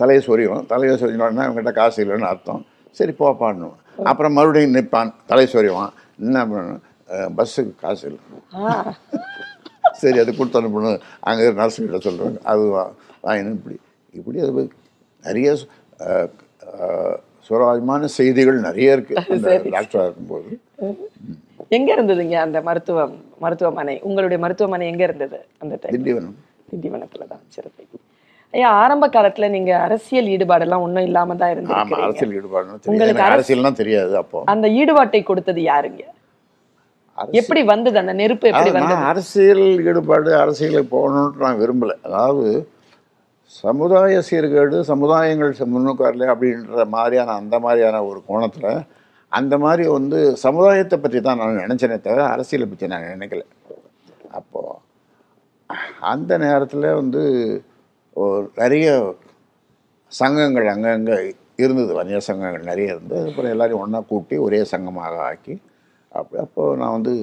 தலையை சொரியும். தலையை சொரிஞ்சோன்னா அவங்ககிட்ட காசு இல்லைன்னு அர்த்தம். சரி போப்பான்னு அப்புறம் மறுபடியும் நிற்பான் தலை சொரிவான் என்ன பண்ணணும் பஸ்ஸுக்கு காசு இல்லை. சரி அது கொடுத்து அனுப்பணும். அங்கே நர்ஸுக்கிட்ட சொல்கிறாங்க அது வாங்கினு இப்படி. இப்படி அது நிறைய சுவாரஸ்யமான செய்திகள் நிறைய இருக்குது அந்த டாக்டராக இருக்கும்போது. எங்க இருந்ததுங்க அந்த மருத்துவம் மருத்துவமனை? உங்களுடைய மருத்துவமனை எங்க இருந்தது அந்த திண்டிவனம். திண்டிவனத்துல தான் சிறப்பு. ஐயா ஆரம்ப காலத்துல நீங்க அரசியல் ஈடுபாடெல்லாம் ஒண்ணும் இல்லாம தான் ஆமாம் இருந்திருக்கீங்க அரசியல் தெரியும் உங்களுக்கு அரசியல்லாம் தெரியாது அப்போ. அந்த ஈடுபாட்டை கொடுத்தது யாருங்க? எப்படி வந்தது? அந்த நெருப்பு எப்படி வந்தது? அரசியல் ஈடுபாடு அரசியலுக்கு போகணுன்ட்டு நான் விரும்பலை. அதாவது சமுதாய சீர்கேடு சமுதாயங்கள் ச- முன்னுக்கு வரல அப்படின்ற மாதிரியான அந்த மாதிரியான ஒரு கோணத்தில் அந்த மாதிரி வந்து சமுதாயத்தை பற்றி தான் நான் நினச்சேனே தவிர அரசியலை பற்றி நான் நினைக்கல. அப்போது அந்த நேரத்தில் வந்து ஒரு நிறைய சங்கங்கள் அங்கங்கே இருந்தது. வணிக சங்கங்கள் நிறைய இருந்தது அப்புறம் எல்லோரையும் ஒன்றா கூட்டி ஒரே சங்கமாக ஆக்கி அப்படி அப்போது நான் வந்து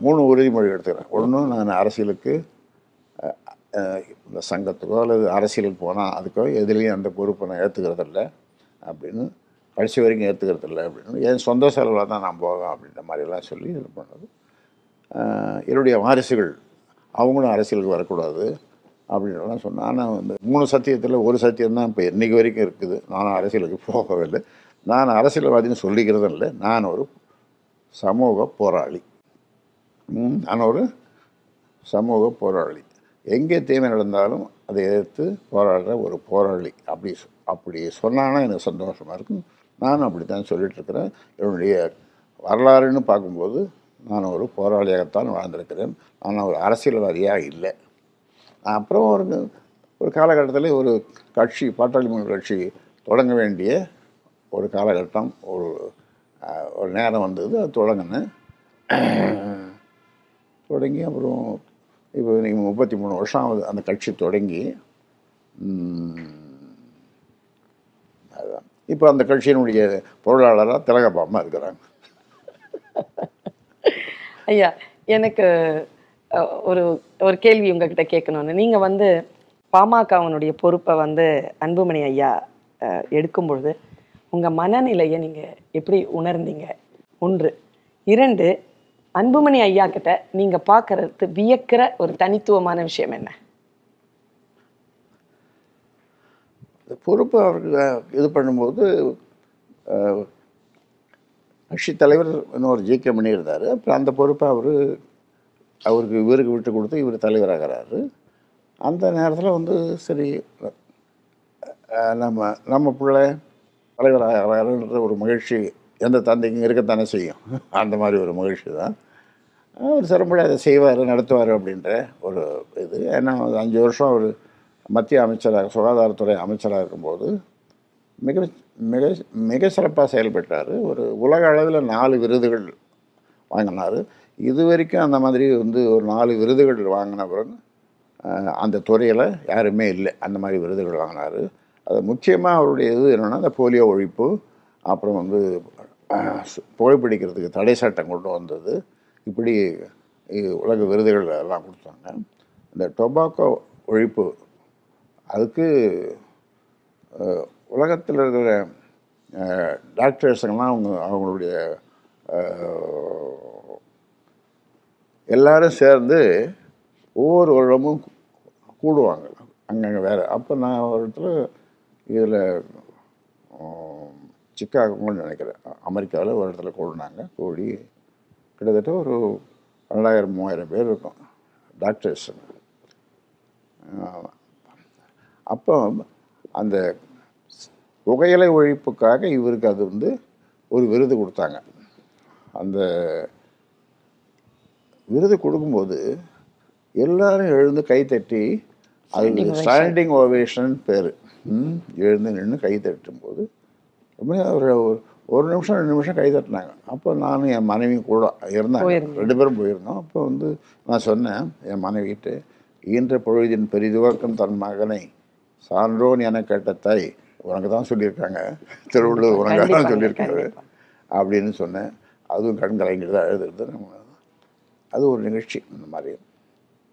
மூணு உறுதிமொழி எடுத்துக்கிறேன். ஒன்று நான் அரசியலுக்கு இந்த சங்கத்துக்கோ அல்லது அரசியலுக்கு போனால் அதுக்கோ எதுலேயும் அந்த பொறுப்பை நான் ஏற்றுக்கிறதில்ல அப்படின்னு கடைசி வரைக்கும் ஏற்றுக்கிறதில்ல அப்படின்னு என் சொந்த செலவில் தான் நான் போவேன் அப்படின்ற மாதிரிலாம் சொல்லி இது பண்ணது. என்னுடைய வாரிசுகள் அவங்களும் அரசியலுக்கு வரக்கூடாது அப்படின்லாம் சொன்னேன் ஆனால் வந்து மூணு சத்தியத்தில் ஒரு சத்தியம் தான் இப்போ இன்றைக்கி வரைக்கும் இருக்குது. நானும் அரசியலுக்கு போகவில்லை. நான் அரசியல்வாதின்னு சொல்லிக்கிறதும் இல்லை. நான் ஒரு சமூக போராளி. நான் ஒரு சமூக போராளி. எங்கே தீமை நடந்தாலும் அதை எதிர்த்து போராடுற ஒரு போராளி. அப்படி சொ- அப்படி சொன்னான்னா எனக்கு சந்தோஷமாக இருக்கும். நானும் அப்படி தான் சொல்லிகிட்ருக்கிறேன் என்னுடைய வரலாறுன்னு பார்க்கும்போது நான் ஒரு போராளியாகத்தான் வாழ்ந்திருக்கிறேன். நான் ஒரு அரசியல்வாதியாக இல்லை. அப்புறம் ஒரு ஒரு காலகட்டத்தில் ஒரு கட்சி பாட்டாளி மக்கள் கட்சி தொடங்க வேண்டிய ஒரு காலகட்டம் ஒரு ஒரு நேரம் வந்தது. அது தொடங்கினேன். தொடங்கி அப்புறம் இப்போ நீங்கள் முப்பத்தி மூணு வருஷம் ஆகுது அந்த கட்சி தொடங்கி. அதுதான் இப்போ அந்த கட்சியினுடைய பொருளாளராக திலகபாமா இருக்கிறாங்க. ஐயா எனக்கு ஒரு ஒரு கேள்வி உங்ககிட்ட கேட்கணும்னு. நீங்கள் வந்து பாமகவனுடைய பொறுப்பை வந்து அன்புமணி ஐயா எடுக்கும் பொழுது உங்கள் மனநிலையை நீங்கள் எப்படி உணர்ந்தீங்க? ஒன்று. இரண்டு அன்புமணி ஐயா கிட்ட நீங்க பாக்குறது வியக்கிற ஒரு தனித்துவமான விஷயம் என்ன? இந்த பொறுப்பு அவருக்கு இது பண்ணும்போது கட்சி தலைவர் இன்னொரு ஜி. கே. மணி இருந்தார். அப்புறம் அந்த பொறுப்பை அவர் அவருக்கு இவருக்கு விட்டு கொடுத்து இவர் தலைவராகிறாரு. அந்த நேரத்தில் வந்து சரி நம்ம நம்ம பிள்ளை தலைவராகிறாருன்ற ஒரு மகிழ்ச்சி எந்த தந்தைக்கும் இருக்கத்தானே செய்யும்? அந்த மாதிரி ஒரு மகிழ்ச்சி தான். அவர் சிறப்படி அதை செய்வார் நடத்துவார் அப்படின்ற ஒரு இது. ஏன்னா அஞ்சு வருஷம் அவர் மத்திய அமைச்சராக சுகாதாரத்துறை அமைச்சராக இருக்கும்போது மிக மிக மிக சிறப்பாக செயல்பட்டார். ஒரு உலக அளவில் நாலு விருதுகள் வாங்கினார். இது வரைக்கும் அந்த மாதிரி வந்து ஒரு நாலு விருதுகள் வாங்கின பிறகு அந்த துறையில் யாருமே இல்லை. அந்த மாதிரி விருதுகள் வாங்கினார். அது முக்கியமாக அவருடைய இது என்னென்னா அந்த போலியோ ஒழிப்பு அப்புறம் வந்து புகைப்பிடிக்கிறதுக்கு தடை சட்டம் கொண்டு வந்தது. இப்படி உலக விருதுகள் எல்லாம் கொடுத்தாங்க. இந்த டொபாக்கோ ஒழிப்பு அதுக்கு உலகத்தில் இருக்கிற அஹ், டாக்டர்ஸுங்கெல்லாம் அவங்க அவங்களுடைய எல்லாரும் சேர்ந்து ஒவ்வொரு வருடமும் கூடுவாங்க. அங்கங்கே வேறு. அப்போ நான் ஒரு இடத்துல இதில் சிக்காகோன்னு நினைக்கிறேன். அமெரிக்காவில் ஒரு இடத்துல கூடினாங்க கூடி கிட்டத்தட்ட ஒரு ரெண்டாயிரம் மூவாயிரம் பேர் இருக்கும். டாக்டர்ஸ். அப்போ அந்த புகையிலை ஒழிப்புக்காக இவருக்கு அது வந்து ஒரு விருது கொடுத்தாங்க. அந்த விருது கொடுக்கும்போது எல்லாரும் எழுந்து கை தட்டி அது ஸ்டாண்டிங் ஓவேஷன் பேர். எழுந்து நின்று கை தட்டும்போது ரொம்ப ஒரு ஒரு- நிமிஷம் ரெண்டு நிமிஷம் கை தட்டினாங்க. அப்போ நானும் என் மனைவி கூட இருந்தாங்க. ரெண்டு பேரும் போயிருந்தோம். அப்போ வந்து நான் சொன்னேன் என் மனைவிட்டு ஈன்ற பொழுதின் பெரிதுவக்கம் தன் மகனை சான்றோன் என கேட்ட தாய் உனக்கு தான் சொல்லியிருக்காங்க. திருவள்ளுவர் உனக்கு தான் சொல்லியிருக்காரு. அப்படின்னு சொன்னேன். அதுவும் கண் கலங்கிட்டு தான் எழுதுறது. அது ஒரு நிகழ்ச்சி இந்த மாதிரி.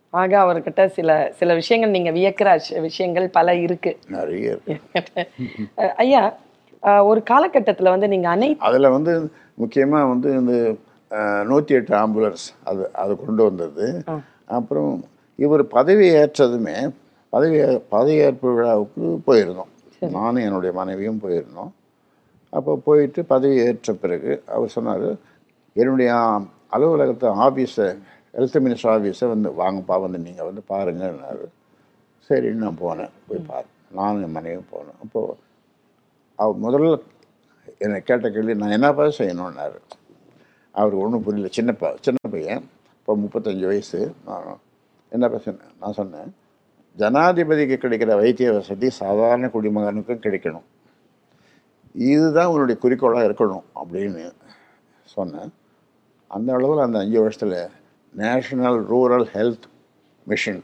ஆக அவர்கிட்ட சில சில விஷயங்கள் நீங்க வியக்கிற விஷ- விஷயங்கள் பல இருக்கு. நிறைய இருக்கு. <laughs> ஐயா ஒரு காலகட்டத்துல வந்து நீங்க அனைத்து அதில் வந்து முக்கியமாக வந்து இந்த நூற்றி எட்டு ஆம்புலன்ஸ் அது அது கொண்டு வந்தது. அப்புறம் இவர் பதவி ஏற்றதுமே பதவி பதவியேற்பு விழாவுக்கு போயிருந்தோம். நானும் என்னுடைய மனைவியும் போயிருந்தோம். அப்போ போயிட்டு பதவி ஏற்ற பிறகு அவர் சொன்னார் என்னுடைய அலுவலகத்தை ஆஃபீஸை ஹெல்த் மினிஸ்டர் ஆஃபீஸை வந்து வாங்கப்பா வந்து நீங்கள் வந்து பாருங்கன்னாரு. சரின்னு நான் போனேன் போய் பாரு நானும் என் மனைவியும் போனேன் அப்போது அவர் முதல்ல என்னை கேட்ட கேள்வி நான் என்னப்பா செய்யணும்னாரு. அவருக்கு ஒன்றும் புரியல. சின்னப்பா சின்ன பையன் இப்போ முப்பத்தஞ்சு வயசு. நான் என்னப்பா சொன்னேன் நான் சொன்னேன் ஜனாதிபதிக்கு கிடைக்கிற வைத்திய வசதி சாதாரண குடிமகனுக்கும் கிடைக்கணும். இதுதான் உன்னுடைய குறிக்கோளாக இருக்கணும் அப்படின்னு சொன்னேன். அந்த அளவில் அந்த அஞ்சு வருஷத்தில் national rural health mission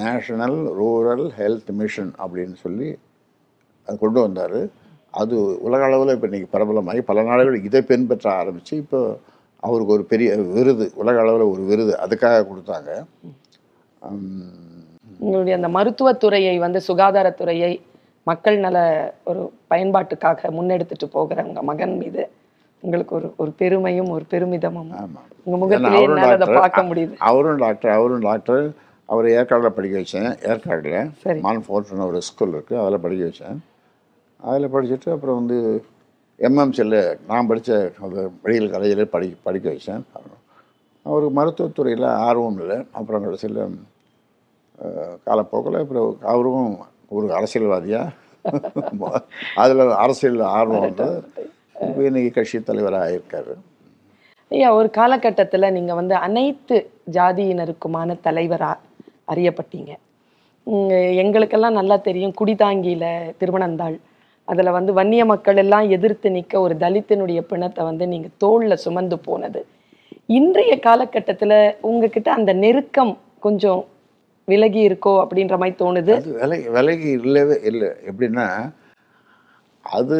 national rural health mission அப்படின்னு சொல்லி அது கொண்டு வந்தார். அது உலக அளவில் இப்போ இன்றைக்கி பிரபலமாகி பல நாடுகள் இதை பின்பற்ற ஆரம்பித்து இப்போ அவருக்கு ஒரு பெரிய விருது உலக அளவில் ஒரு விருது அதுக்காக கொடுத்தாங்க. உங்களுடைய அந்த மருத்துவத்துறையை வந்து சுகாதாரத்துறையை மக்கள் நல ஒரு பயன்பாட்டுக்காக முன்னெடுத்துட்டு போகிற உங்க மகன் மீது உங்களுக்கு ஒரு ஒரு பெருமையும் ஒரு பெருமிதமும் ஆமாம் உங்க ஏன்னா முகத்திலே அதை. பார்க்க முடியுது. அவரும் டாக்டர் அவரும் டாக்டர். அவர் ஏற்காடில் படிக்க வச்சேன். ஏற்காடில் சரி. மான்ஃபோர்ட்னு ஒரு ஸ்கூல் இருக்குது அதில் படிக்க வச்சேன். அதில் படிச்சுட்டு அப்புறம் வந்து எம்எம்சியில் நான் படித்த அந்த மெடிக்கல் காலேஜில் படி படிக்க வச்சேன். அவருக்கு மருத்துவத்துறையில் ஆர்வம் இல்லை. அப்புறம் கடைசியில் காலப்போக்கில் அப்புறம் அவரும் ஒரு அரசியல்வாதியாக அதில் அரசியல் ஆர்வம் வந்து இப்போ கட்சி தலைவராக ஆயிருக்காரு. ஐயா ஒரு காலகட்டத்துல நீங்க வந்து அனைத்து ஜாதியினருக்குமான தலைவரா அறியப்பட்டீங்க. எங்களுக்கெல்லாம் நல்லா தெரியும். குடிதாங்கியில திருமணந்தாள். அதில் வந்து வன்னிய மக்கள் எல்லாம் எதிர்த்து நிற்க ஒரு தலித்தினுடைய பிணத்தை வந்து நீங்கள் தோளில் சுமந்து போனது. இன்றைய காலகட்டத்தில் உங்ககிட்ட அந்த நெருக்கம் கொஞ்சம் விலகி இருக்கோ அப்படின்ற மாதிரி தோணுது? அது விலை இல்லவே இல்லை. எப்படின்னா அது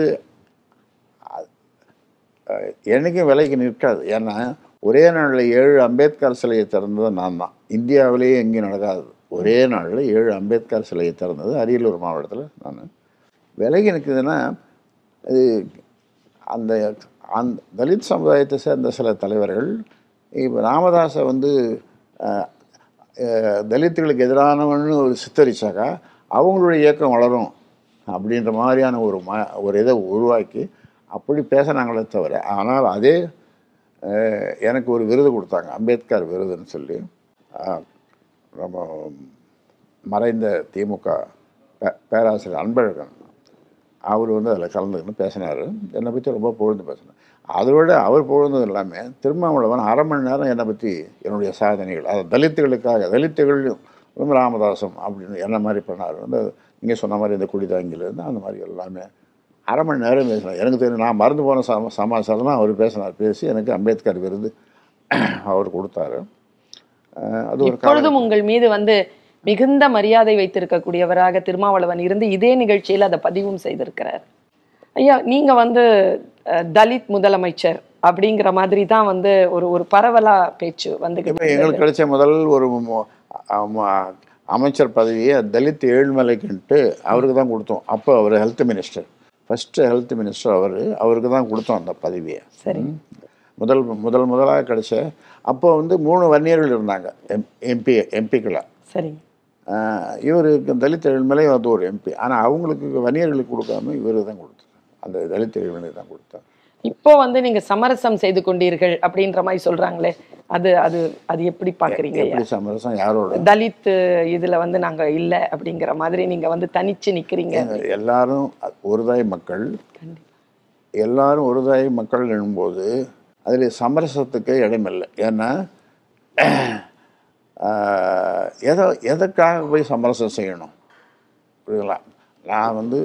எனக்கும் விலைக்கு நிற்காது. ஏன்னா ஒரே நாளில் ஏழு அம்பேத்கர் சிலையை திறந்தது நான் தான். இந்தியாவிலேயே எங்கேயும் நடக்காது. ஒரே நாளில் ஏழு அம்பேத்கர் சிலையை திறந்தது அரியலூர் மாவட்டத்தில் நான் விலகி நிற்குதுன்னா அது அந்த அந்த தலித் சமுதாயத்தை சேர்ந்த சில தலைவர்கள் இப்போ ராமதாஸை வந்து தலித்துகளுக்கு எதிரானவன்னு ஒரு சித்தரிச்சாக்கா அவங்களுடைய இயக்கம் வளரும் அப்படின்ற மாதிரியான ஒரு ம ஒரு இதை உருவாக்கி அப்படி பேசினாங்களே தவிர ஆனால் அதே எனக்கு ஒரு விருது கொடுத்தாங்க அம்பேத்கர் விருதுன்னு சொல்லி. நம்ம மறைந்த திமுக பே- பேராசிரியர் அன்பழகன். அவர் வந்து அதில் கலந்துக்கின்னு பேசினார். என்னை பற்றி ரொம்ப புகழ்ந்து பேசினார். அதை விட அவர் புகழ்ந்தது இல்லாமல் திருமாவளவன் அரை மணி நேரம் என்னை பற்றி என்னுடைய சாதனைகள் அது தலித்துகளுக்காக தலித்துகள் வந்து ராமதாசம் அப்படின்னு என்ன மாதிரி பண்ணார் வந்து நீங்கள் சொன்ன மாதிரி இந்த குடிதாங்கிலேருந்து அந்த மாதிரி எல்லாமே அரை மணி நேரம் பேசினார். எனக்கு தெரியும் நான் மறந்து போன சம சமாச்சாரம் தான் அவர் பேசினார். பேசி எனக்கு அம்பேத்கர் விருது அவர் கொடுத்தாரு. அது ஒரு உங்கள் மீது வந்து மிகுந்த மரியாதை வைத்திருக்கக்கூடியவராக திருமாவளவன் இருந்து இதே நிகழ்ச்சியில் அதை பதிவும் செய்திருக்கிறார். ஐயா நீங்க வந்து தலித் முதலமைச்சர் அப்படிங்கிற மாதிரி தான் வந்து ஒரு ஒரு பரவலா பேச்சு வந்துகிட்டு எங்களுக்கு கிடைச்ச முதல் ஒரு அமைச்சர் பதவியை தலித் ஏழ்மலைக்குன்ட்டு அவருக்கு தான் கொடுத்தோம். அப்போ அவர் health minister first health minister அவர் அவருக்கு தான் கொடுத்தோம் அந்த பதவியை. சரி. முதல் முதல் முதலாக கிடைச்ச அப்போ வந்து மூணு வன்னியர்கள் இருந்தாங்க எம் எம்பி எம்பிக்களாக சரிங்க இவருக்கு தலித் ஏழ்மலை வந்து ஒரு எம்பி ஆனால் அவங்களுக்கு வன்னியர்களுக்கு கொடுக்காம இவருக்கு தான் கொடுத்தார். அந்த தலித் ஏழ்மலை தான் கொடுத்தார். இப்போ வந்து நீங்க சமரசம் செய்து கொண்டீர்கள் அப்படின்ற மாதிரி சொல்றாங்களே அது அது அது எப்படி பாக்குறீங்க எப்படி சமரசம்? யாரோட? தலித் இதுல வந்து நாங்க இல்ல அப்படிங்கிற மாதிரி நீங்க வந்து தனிச்சு நிக்கிறீங்க. எல்லாரும் ஒரு தாய் மக்கள். எல்லாரும் ஒரு தாய் மக்கள் எனும்போது அதில் சமரசத்துக்கு இடமில்லை. ஏன்னா எதை எதற்காக போய் சமரசம் செய்யணும்? புரியுங்களா நான் வந்து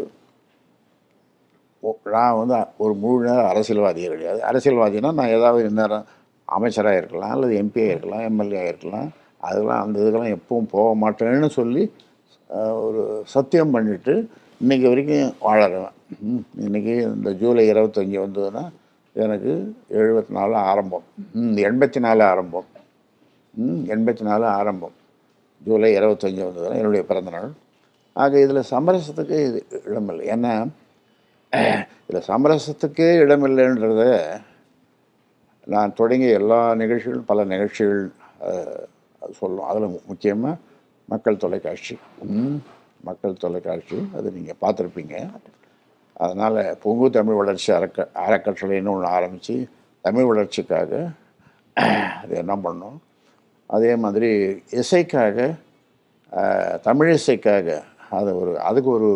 நான் வந்து ஒரு முழு நேரம் அரசியல்வாதியே கிடையாது. அரசியல்வாதினா நான் ஏதாவது இந்நேரம் அமைச்சராக இருக்கலாம் அல்லது எம்பியாக இருக்கலாம் எம்எல்ஏ இருக்கலாம். அதெல்லாம் அந்த இதுக்கெல்லாம் எப்பவும் போக மாட்டேன்னு சொல்லி ஒரு சத்தியம் பண்ணிட்டு இன்றைக்கி வரைக்கும் வாழறேன். இன்றைக்கி இன்னைக்கு இந்த ஜூலை இருபத்தஞ்சி வந்ததுன்னா எனக்கு எழுபத்தி நாலு ஆரம்பம். எண்பத்தி நாலு ஆரம்பம். எண்பத்தி நாலு ஆரம்பம். ஜூலை இருபத்தஞ்சி வந்ததுன்னா என்னுடைய பிறந்தநாள் ஆக இதில் சமரசத்துக்கு இது இடமில்லை. ஏன்னா இதில் சமரசத்துக்கே இடமில்லைன்றத நான் தொடங்கிய எல்லா நிகழ்ச்சிகளும் பல நிகழ்ச்சிகள் அது சொல்லும். அதில் முக்கியமாக மக்கள் தொலைக்காட்சி. மக்கள் தொலைக்காட்சி. அது நீங்கள் பார்த்துருப்பீங்க. அதனால் பொங்கு தமிழ் வளர்ச்சி அறக்க அறக்கட்டளைன்னு ஒன்று ஆரம்பித்து தமிழ் வளர்ச்சிக்காக அது என்ன பண்ணோம்? அதே மாதிரி இசைக்காக அஹ், தமிழ் இசைக்காக அது ஒரு அதுக்கு ஒரு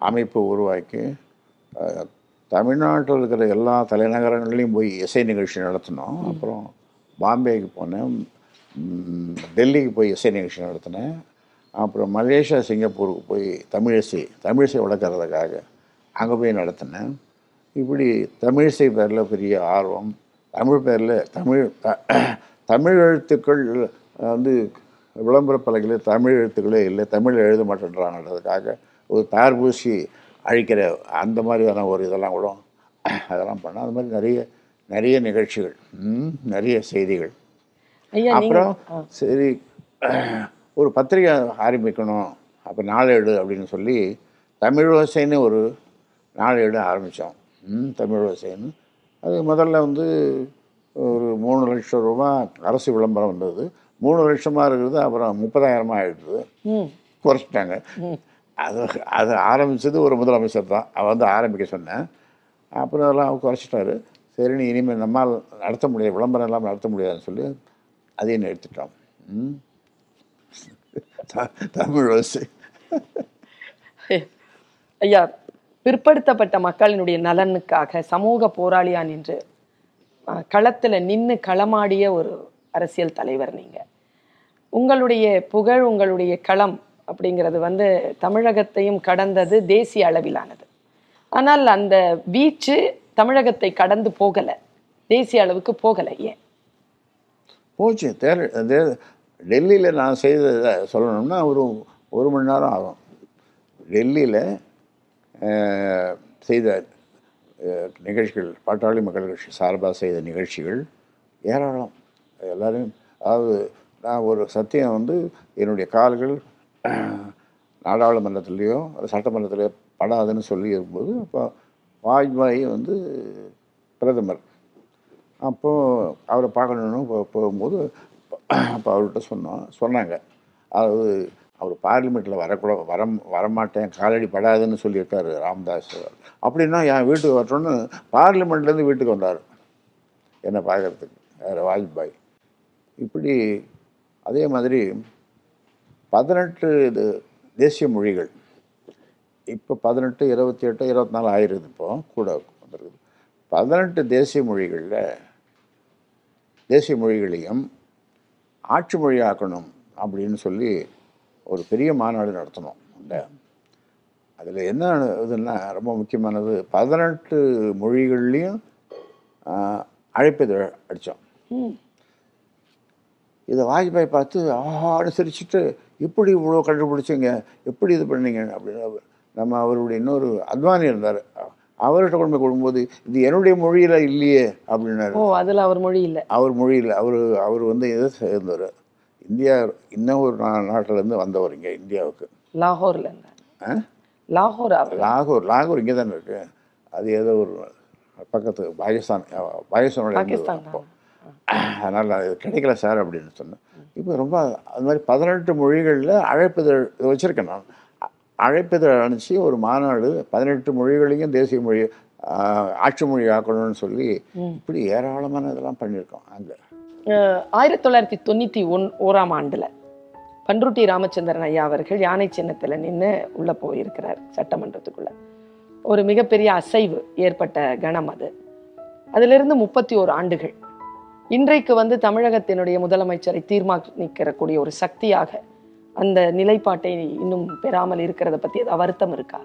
அமைப்பு உருவாக்கி தமிழ்நாட்டில் இருக்கிற எல்லா தலைநகரங்களையும் போய் இசை நிகழ்ச்சி நடத்தினோம். அப்புறம் பாம்பேக்கு போனேன். டெல்லிக்கு போய் இசை நிகழ்ச்சி நடத்தினேன். அப்புறம் மலேசியா சிங்கப்பூருக்கு போய் தமிழிசை தமிழிசை வளர்க்குறதுக்காக அங்கே போய் நடத்தினேன். இப்படி தமிழிசை பேரில் பெரிய ஆர்வம் தமிழ் பேரில் தமிழ் தமிழ் எழுத்துக்கள் வந்து விளம்பர பலகையில் தமிழ் எழுத்துக்களே இல்லை தமிழ் எழுத மாட்டேன்றாங்கிறதுக்காக ஒரு தார் பூசி அழிக்கிற அந்த மாதிரியான ஒரு இதெல்லாம் கூட அதெல்லாம் பண்ணோம் அது மாதிரி நிறைய நிறைய நிகழ்ச்சிகள் நிறைய செய்திகள். அப்புறம் சரி ஒரு பத்திரிகை ஆரம்பிக்கணும் அப்போ நாளேடு அப்படின்னு சொல்லி தமிழ் ஓசைன்னு ஒரு நாளேடு ஆரம்பித்தோம். ம் தமிழ் ஓசைன்னு. அது முதல்ல வந்து ஒரு மூணு லட்சம் ரூபா அரசு விளம்பரம் வந்தது. மூணு லட்சமாக இருக்கிறது அப்புறம் முப்பதாயிரமாக ஆயிடுது. ம். குறைச்சிட்டாங்க. அது அது ஆரம்பித்தது ஒரு முதலமைச்சர் தான். அவன் வந்து ஆரம்பிக்க சொன்னேன். அப்புறம் அதெல்லாம் குறைச்சிட்டாரு. சரி நீ இனிமேல் நம்மால் நடத்த முடியாது விளம்பரம் எல்லாம் நடத்த முடியாதுன்னு சொல்லி அதையும் நிறுத்திட்டோம். தமிழ் வசை ஐயா பிற்படுத்தப்பட்ட மக்களினுடைய நலனுக்காக சமூக போராளியா நின்று களத்தில் நின்று களமாடிய ஒரு அரசியல் தலைவர் நீங்கள் உங்களுடைய புகழ் உங்களுடைய களம் அப்படிங்கிறது வந்து தமிழகத்தையும் கடந்தது தேசிய அளவிலானது. ஆனால் அந்த வீச்சு தமிழகத்தை கடந்து போகலை. தேசிய அளவுக்கு போகலை ஏன்? போச்சு. தேர் டெல்லியில் நான் செய்ததை சொல்லணும்னா ஒரு ஒரு மணி நேரம் ஆகும். டெல்லியில் செய்த நிகழ்ச்சிகள் பாட்டாளி மக்கள் கட்சி சார்பாக செய்த நிகழ்ச்சிகள் ஏராளம். எல்லோரும் அதாவது நான் ஒரு சத்தியம் வந்து என்னுடைய கால்கள் <clears throat> நாடாளுமன்றத்துலேயோ சட்டமன்றத்திலேயோ படாதுன்னு சொல்லி இருக்கும்போது அப்போ வாஜ்பாய் வந்து பிரதமர். அப்போது அவரை பார்க்கணுன்னு போகும்போது அப்போ அவர்கிட்ட சொன்னோம் சொன்னாங்க. அதாவது அவர் பார்லிமெண்ட்டில் வரக்கூட வர வரமாட்டேன் காலடி படாதுன்னு சொல்லியிருக்காரு ராமதாஸ் அப்படின்னா என் வீட்டுக்கு வரட்டும்னு பார்லிமெண்ட்லேருந்து வீட்டுக்கு வந்தார். என்னை பார்க்கறதுக்கு வேறு வாஜ்பாய் இப்படி அதே மாதிரி பதினெட்டு இது தேசிய மொழிகள். இப்போ பதினெட்டு இருபத்தி எட்டு இருபத்தி நாலு ஆயிடுது இப்போ கூட வந்துருக்குது. பதினெட்டு தேசிய மொழிகளில் தேசிய மொழிகளையும் ஆட்சி மொழியாக்கணும் அப்படின்னு சொல்லி ஒரு பெரிய மாநாடு நடத்தணும். இந்த அதில் என்ன இதுன்னா ரொம்ப முக்கியமானது பதினெட்டு மொழிகள்லேயும் அழைப்பிதழ் அடித்தோம் இதை வாஜ்பாய் பார்த்து ஆஹான்னு சிரிச்சுட்டு எப்படி இவ்வளோ கண்டுபிடிச்சிங்க? எப்படி இது பண்ணீங்க? அப்படின்னு நம்ம அவருடைய இன்னொரு அத்வானி இருந்தார். அவர்கிட்ட கொண்டு போய் கொடுக்கும்போது இது என்னுடைய மொழியில் இல்லையே அப்படின்னாரு. ஓ அதுல அவர் மொழி இல்ல. அவர் மொழியில் அவர் அவர் வந்து இதை சேர்ந்தவர்? இந்தியா இன்னும் ஒரு நாட்டிலேருந்து வந்தவர் இங்கே இந்தியாவுக்கு. லாகூர்ல? லாகூர் லாகூர் லாகூர் இங்கே தானே இருக்கு. அது ஏதோ ஒரு பக்கத்து பாகிஸ்தான் பாகிஸ்தானோட அப்போ. அதனால் அது கிடைக்கல சார் அப்படின்னு சொன்னேன். இப்போ ரொம்ப அது மாதிரி பதினெட்டு மொழிகளில் அழைப்பிதழ் இதை வச்சுருக்கேன் நான். அழைப்பிதழ் அனுப்பிச்சு ஒரு மாநாடு பதினெட்டு மொழிகளையும் தேசிய மொழி ஆட்சி மொழி ஆக்கணும்னு சொல்லி இப்படி ஏராளமான இதெல்லாம் பண்ணியிருக்கோம் அங்கே. ஆயிரத்தி தொள்ளாயிரத்தி தொண்ணூற்றி ஒன் ஓராம் ஆண்டில் பன்ருட்டி ராமச்சந்திரன் ஐயா அவர்கள் யானை சின்னத்தில் நின்று உள்ளே போயிருக்கிறார் சட்டமன்றத்துக்குள்ள. ஒரு மிகப்பெரிய அசைவு ஏற்பட்ட கணம் அது. அதிலிருந்து முப்பத்தி ஓரு ஆண்டுகள். இன்றைக்கு வந்து தமிழகத்தினுடைய முதலமைச்சரை தீர்மானிக்கக்கூடிய ஒரு சக்தியாக அந்த நிலைப்பாட்டை இன்னும் பெறாமல் இருக்கிறத பற்றி ஏதாவது வருத்தம் இருக்கா?